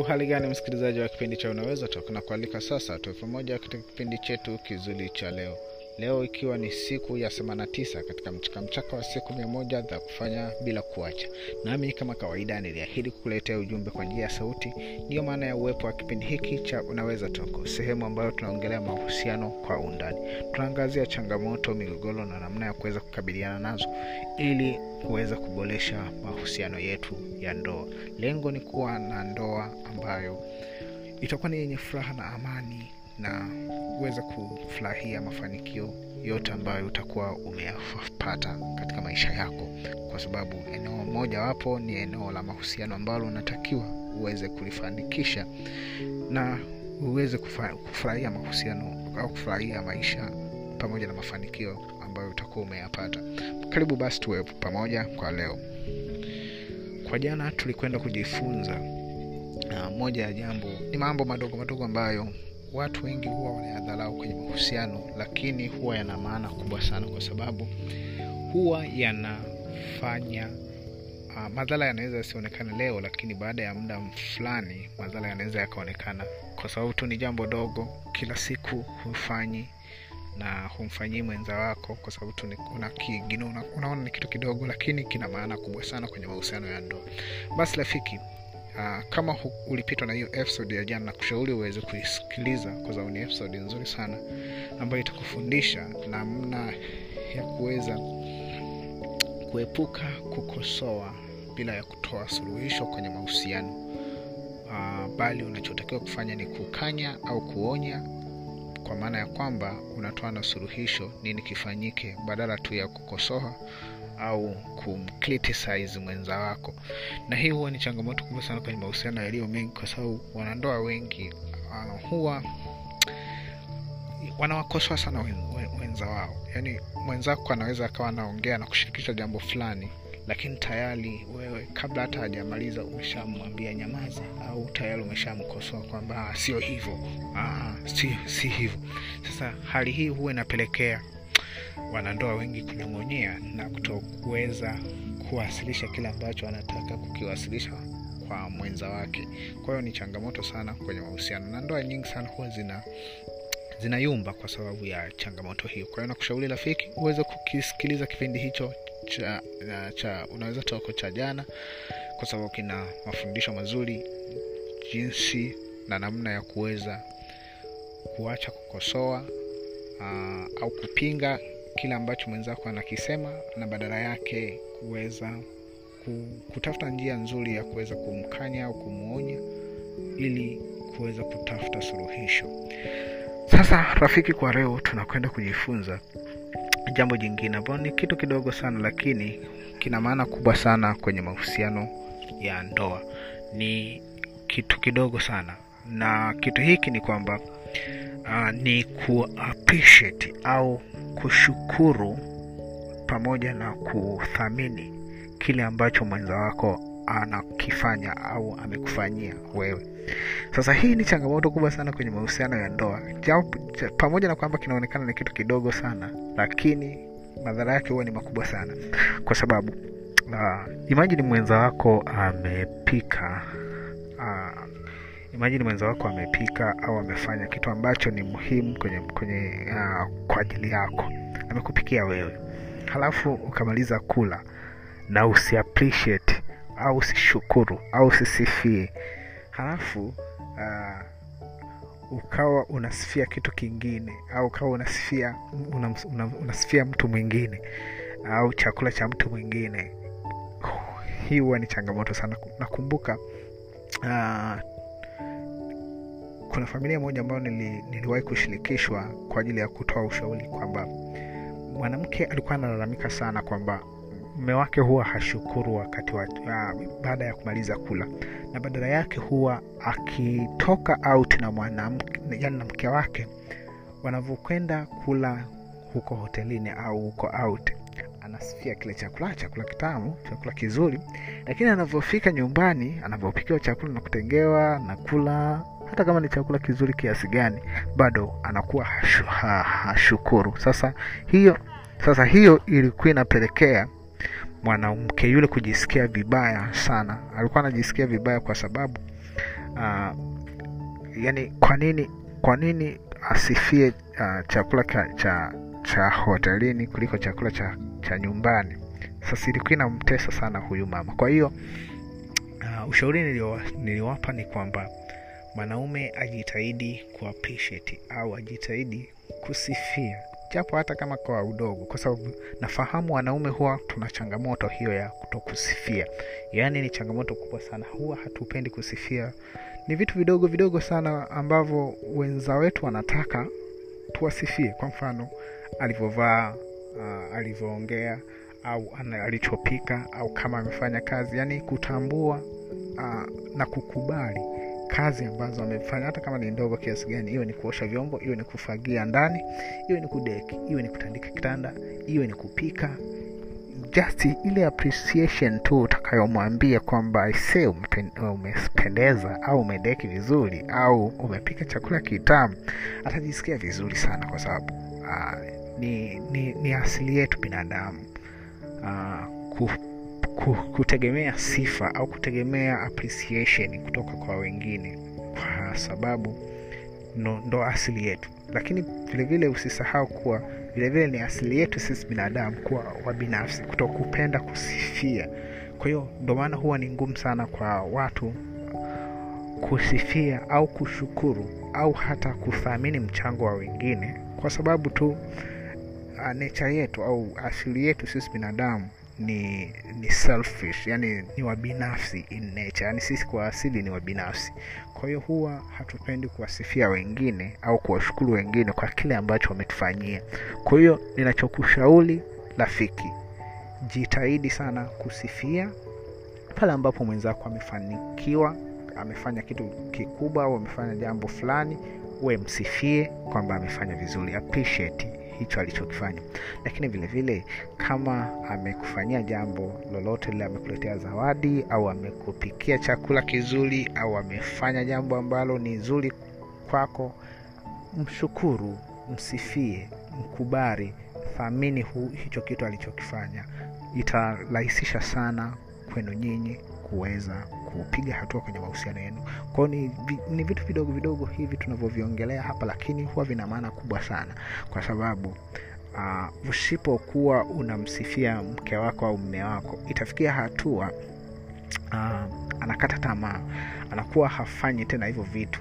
uhali gani msikilizaji wa kipindi cha unaweza na kualika sasa tuwe pamoja katika kipindi chetu kizuri cha leo leo ikiwa ni siku ya 89 katika mchakamchaka wa siku mia moja za kufanya bila kuacha. Nami kama kawaida niliahidi kukuletea ujumbe kwa njia ya sauti. Ndiyo maana ya uwepo wa kipindi hiki cha unaweza toko sehemu ambayo tunaongelea mahusiano kwa undani. Tunaangazia changamoto migogoro na namna ya kuweza kukabiliana nazo ili kuweza kuboresha mahusiano yetu ya ndoa. Lengo ni kuwa na ndoa ambayo itakuwa ni yenye furaha na amani na uweze kufurahia mafanikio yote ambayo utakuwa umeyapata katika maisha yako. Kwa sababu eneo mojawapo ni eneo la mahusiano ambalo unatakiwa uweze kulifanikisha na uweze kufurahia mahusiano au kufurahia maisha pamoja na mafanikio ambayo utakuwa umeyapata. Karibu basi tuwe pamoja kwa leo. Kwa jana tulikwenda kujifunza na moja ya jambo ni mambo madogo madogo ambayo watu wengi huwa wanayadharau kwenye mahusiano lakini huwa yana maana kubwa sana kwa sababu huwa yanafanya uh, madhara yanaweza yasionekana leo lakini baada ya muda fulani madhara yanaweza yakaonekana. Kwa sababu tu ni jambo dogo kila siku hufanyi na humfanyii mwenza wako kwa sababu tu unaona ni kitu kidogo lakini kina maana kubwa sana kwenye mahusiano ya ndoa. Basi rafiki uh, kama ulipitwa na hiyo episode ya jana na kushauri uweze kuisikiliza kwa sababu ni episode nzuri sana ambayo itakufundisha namna ya kuweza kuepuka kukosoa bila ya kutoa suluhisho kwenye mahusiano. Uh, bali unachotakiwa kufanya ni kukanya au kuonya kwa maana ya kwamba unatoa na suluhisho nini kifanyike badala tu ya kukosoa au kumcriticize mwenza wako. Na hii huwa ni changamoto kubwa sana kwenye mahusiano yaliyo mengi kwa sababu wanandoa wengi huwa wanawakosoa sana wen, wen, wenza wao. Yaani mwenzako anaweza akawa anaongea na kushirikisha jambo fulani lakini tayari wewe kabla hata hajamaliza umeshamwambia nyamaza au tayari umeshamkosoa kwamba "Ah, sio hivyo. Ah, si, si hivyo. Sasa hali hii huwa inapelekea wanandoa wengi kunyong'onyea na kutokuweza kuwasilisha kile ambacho anataka kukiwasilisha kwa mwenza wake. Kwa hiyo ni changamoto sana kwenye mahusiano na ndoa nyingi sana huwa zina zinayumba kwa sababu ya changamoto hiyo. Kwa hiyo nakushauri rafiki uweze kukisikiliza kipindi hicho cha, cha unaweza toko cha jana kwa sababu kina mafundisho mazuri jinsi na namna ya kuweza kuacha kukosoa uh, au kupinga kile ambacho mwenzako anakisema na badala yake kuweza kutafuta njia nzuri ya kuweza kumkanya au kumwonya ili kuweza kutafuta suluhisho. Sasa rafiki kwa leo tunakwenda kujifunza jambo jingine ambayo ni kitu kidogo sana lakini kina maana kubwa sana kwenye mahusiano ya ndoa. Ni kitu kidogo sana na kitu hiki ni kwamba uh, ni ku au kushukuru pamoja na kuthamini kile ambacho mwenza wako anakifanya au amekufanyia wewe. Sasa hii ni changamoto kubwa sana kwenye mahusiano ya ndoa. Japo- pamoja na kwamba kinaonekana ni kitu kidogo sana lakini madhara yake huwa ni makubwa sana. Kwa sababu uh, imajini mwenza wako amepika uh, imajini mwenza wako amepika au amefanya kitu ambacho ni muhimu kwenye, kwenye uh, kwa ajili yako. Amekupikia wewe. Halafu ukamaliza kula na usi au usishukuru au usisifie. Halafu uh, ukawa unasifia kitu kingine au ukawa unasifia una, una, unasifia mtu mwingine au chakula cha mtu mwingine. Hii huwa ni changamoto sana. Nakumbuka uh, kuna familia moja ambayo nili, niliwahi kushirikishwa kwa ajili ya kutoa ushauri kwamba mwanamke alikuwa analalamika sana kwamba mume wake huwa hashukuru wakati wa, uh, baada ya kumaliza kula. Na badala yake huwa akitoka out na mwanamke yani na mke wake wanavyokwenda kula huko hotelini au huko out. Anasifia kile chakula chakula kitamu chakula kizuri. Lakini anavyofika nyumbani anavyopikiwa chakula na kutengewa na kula hata kama ni chakula kizuri kiasi gani bado anakuwa hashu, ha, hashukuru. Sasa hiyo sasa hiyo ilikuwa inapelekea mwanamke yule kujisikia vibaya sana. Alikuwa anajisikia vibaya kwa sababu uh, yani kwa nini kwa nini asifie uh, chakula cha, cha cha hotelini kuliko chakula cha, cha nyumbani? Sasa ilikuwa inamtesa sana huyu mama. Kwa hiyo uh, ushauri niliwapa ni kwamba mwanaume ajitahidi ku au ajitahidi kusifia. Japo hata kama kwa udogo kwa sababu nafahamu wanaume huwa tuna changamoto hiyo ya kutokusifia. Yaani ni changamoto kubwa sana. Huwa hatupendi kusifia. Ni vitu vidogo vidogo sana ambavyo wenza wetu wanataka tuwasifie. Kwa mfano alivyovaa uh, alivyoongea au alichopika au kama amefanya kazi. Yaani kutambua uh, na kukubali kazi ambazo amefanya hata kama ni ndogo kiasi gani iwe ni kuosha vyombo iwe ni kufagia ndani iwe ni kudeki iwe ni kutandika kitanda iwe ni kupika just ile appreciation tu utakayomwambia kwamba se umepen- umependeza au umedeki vizuri au umepika chakula kitamu atajisikia vizuri sana kwa sababu uh, ni, ni, ni asili yetu binadamu. Uh, kutegemea sifa au kutegemea appreciation kutoka kwa wengine kwa sababu ndo, ndo asili yetu. Lakini vilevile usisahau kuwa vilevile ni asili yetu sisi binadamu kuwa wabinafsi kutokupenda kusifia. Kwa hiyo ndo maana huwa ni ngumu sana kwa watu kusifia au kushukuru au hata kuthamini mchango wa wengine kwa sababu tu uh, necha yetu au asili yetu sisi binadamu ni ni selfish yani ni wabinafsi in nature yani sisi kwa asili ni wabinafsi. Kwa hiyo huwa hatupendi kuwasifia wengine au kuwashukuru wengine kwa kile ambacho wametufanyia. Kwa hiyo ninachokushauri rafiki jitahidi sana kusifia pale ambapo mwenzako amefanikiwa amefanya kitu kikubwa au amefanya jambo fulani we msifie kwamba amefanya vizuri. Appreciate hicho alichokifanya. Lakini vile vile kama amekufanyia jambo lolote lile amekuletea zawadi au amekupikia chakula kizuri au amefanya jambo ambalo ni zuri kwako mshukuru msifie mkubali thamini hicho kitu alichokifanya. Itarahisisha sana kwenu nyinyi kuweza kupiga hatua kwenye mahusiano yenu. Kwao ni, ni vitu vidogo vidogo hivi tunavyoviongelea hapa lakini huwa vina maana kubwa sana. Kwa sababu uh, usipokuwa unamsifia mke wako au mme wako itafikia hatua uh, anakata tamaa. Anakuwa hafanyi tena hivyo vitu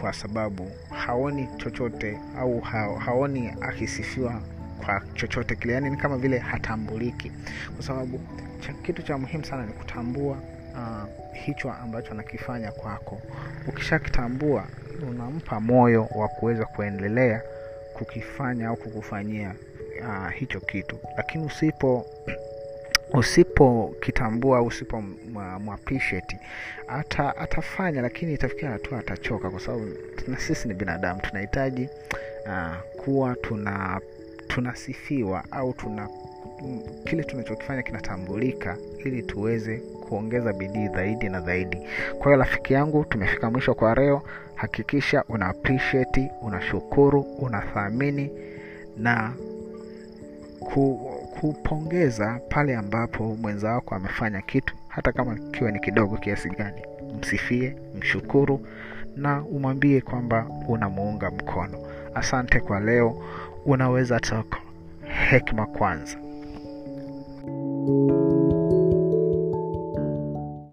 kwa sababu haoni chochote au ha, haoni akisifiwa kwa chochote kile. Yani ni kama vile hatambuliki. Kwa sababu kitu cha muhimu sana ni kutambua uh, hicho ambacho anakifanya kwako. Ukishakitambua unampa moyo wa kuweza kuendelea kukifanya au kukufanyia uh, hicho kitu. Lakini usipo usipokitambua usipo mwapisheti ata atafanya lakini itafikia hatua atachoka kwa sababu na sisi ni binadamu tunahitaji uh, kuwa tuna tunasifiwa au tuna kile tunachokifanya kinatambulika ili tuweze kuongeza bidii zaidi na zaidi. Kwa hiyo rafiki yangu tumefika mwisho kwa leo. Hakikisha una appreciate unashukuru unathamini na ku, kupongeza pale ambapo mwenza wako amefanya kitu hata kama kiwe ni kidogo kiasi gani. Msifie mshukuru na umwambie kwamba unamuunga mkono. Asante kwa leo. Unaweza talk hekima kwanza Thank you.